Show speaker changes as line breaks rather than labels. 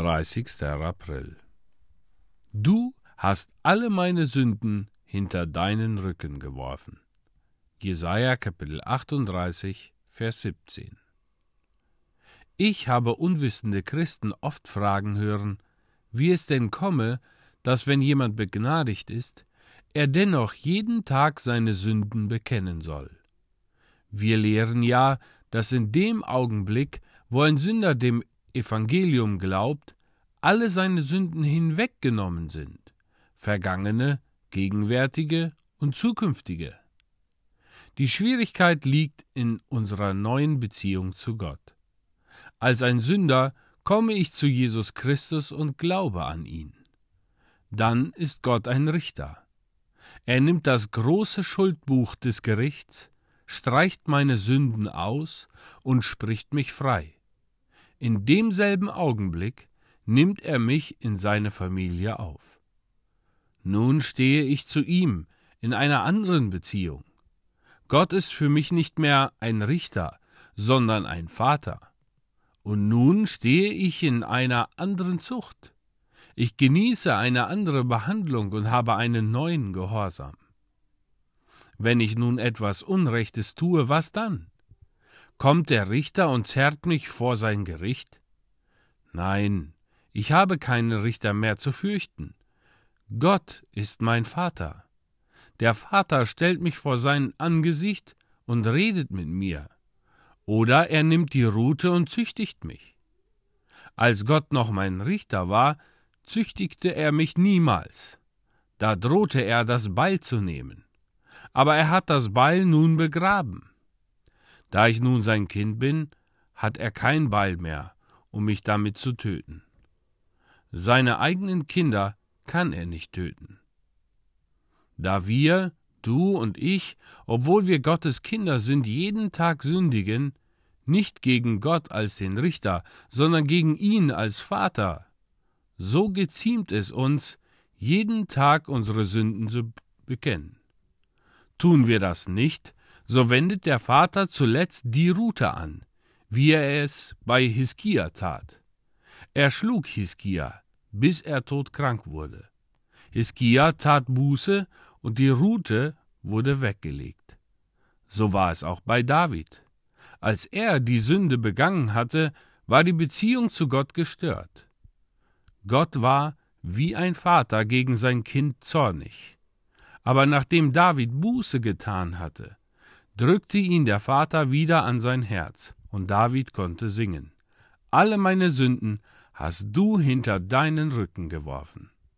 30. April Du hast alle meine Sünden hinter deinen Rücken geworfen. Jesaja Kapitel 38, Vers 17 Ich habe unwissende Christen oft fragen hören, wie es denn komme, dass wenn jemand begnadigt ist, er dennoch jeden Tag seine Sünden bekennen soll. Wir lehren ja, dass in dem Augenblick, wo ein Sünder dem Evangelium glaubt, alle seine Sünden hinweggenommen sind, vergangene, gegenwärtige und zukünftige. Die Schwierigkeit liegt in unserer neuen Beziehung zu Gott. Als ein Sünder komme ich zu Jesus Christus und glaube an ihn. Dann ist Gott ein Richter. Er nimmt das große Schuldbuch des Gerichts, streicht meine Sünden aus und spricht mich frei. In demselben Augenblick nimmt er mich in seine Familie auf. Nun stehe ich zu ihm in einer anderen Beziehung. Gott ist für mich nicht mehr ein Richter, sondern ein Vater. Und nun stehe ich in einer anderen Zucht. Ich genieße eine andere Behandlung und habe einen neuen Gehorsam. Wenn ich nun etwas Unrechtes tue, was dann? Kommt der Richter und zerrt mich vor sein Gericht? Nein, ich habe keinen Richter mehr zu fürchten. Gott ist mein Vater. Der Vater stellt mich vor sein Angesicht und redet mit mir. Oder er nimmt die Rute und züchtigt mich. Als Gott noch mein Richter war, züchtigte er mich niemals. Da drohte er, das Beil zu nehmen. Aber er hat das Beil nun begraben. Da ich nun sein Kind bin, hat er kein Beil mehr, um mich damit zu töten. Seine eigenen Kinder kann er nicht töten. Da wir, du und ich, obwohl wir Gottes Kinder sind, jeden Tag sündigen, nicht gegen Gott als den Richter, sondern gegen ihn als Vater, so geziemt es uns, jeden Tag unsere Sünden zu bekennen. Tun wir das nicht, so wendet der Vater zuletzt die Rute an, wie er es bei Hiskia tat. Er schlug Hiskia, bis er todkrank wurde. Hiskia tat Buße und die Rute wurde weggelegt. So war es auch bei David. Als er die Sünde begangen hatte, war die Beziehung zu Gott gestört. Gott war wie ein Vater gegen sein Kind zornig. Aber nachdem David Buße getan hatte, drückte ihn der Vater wieder an sein Herz, und David konnte singen. Alle meine Sünden hast du hinter deinen Rücken geworfen.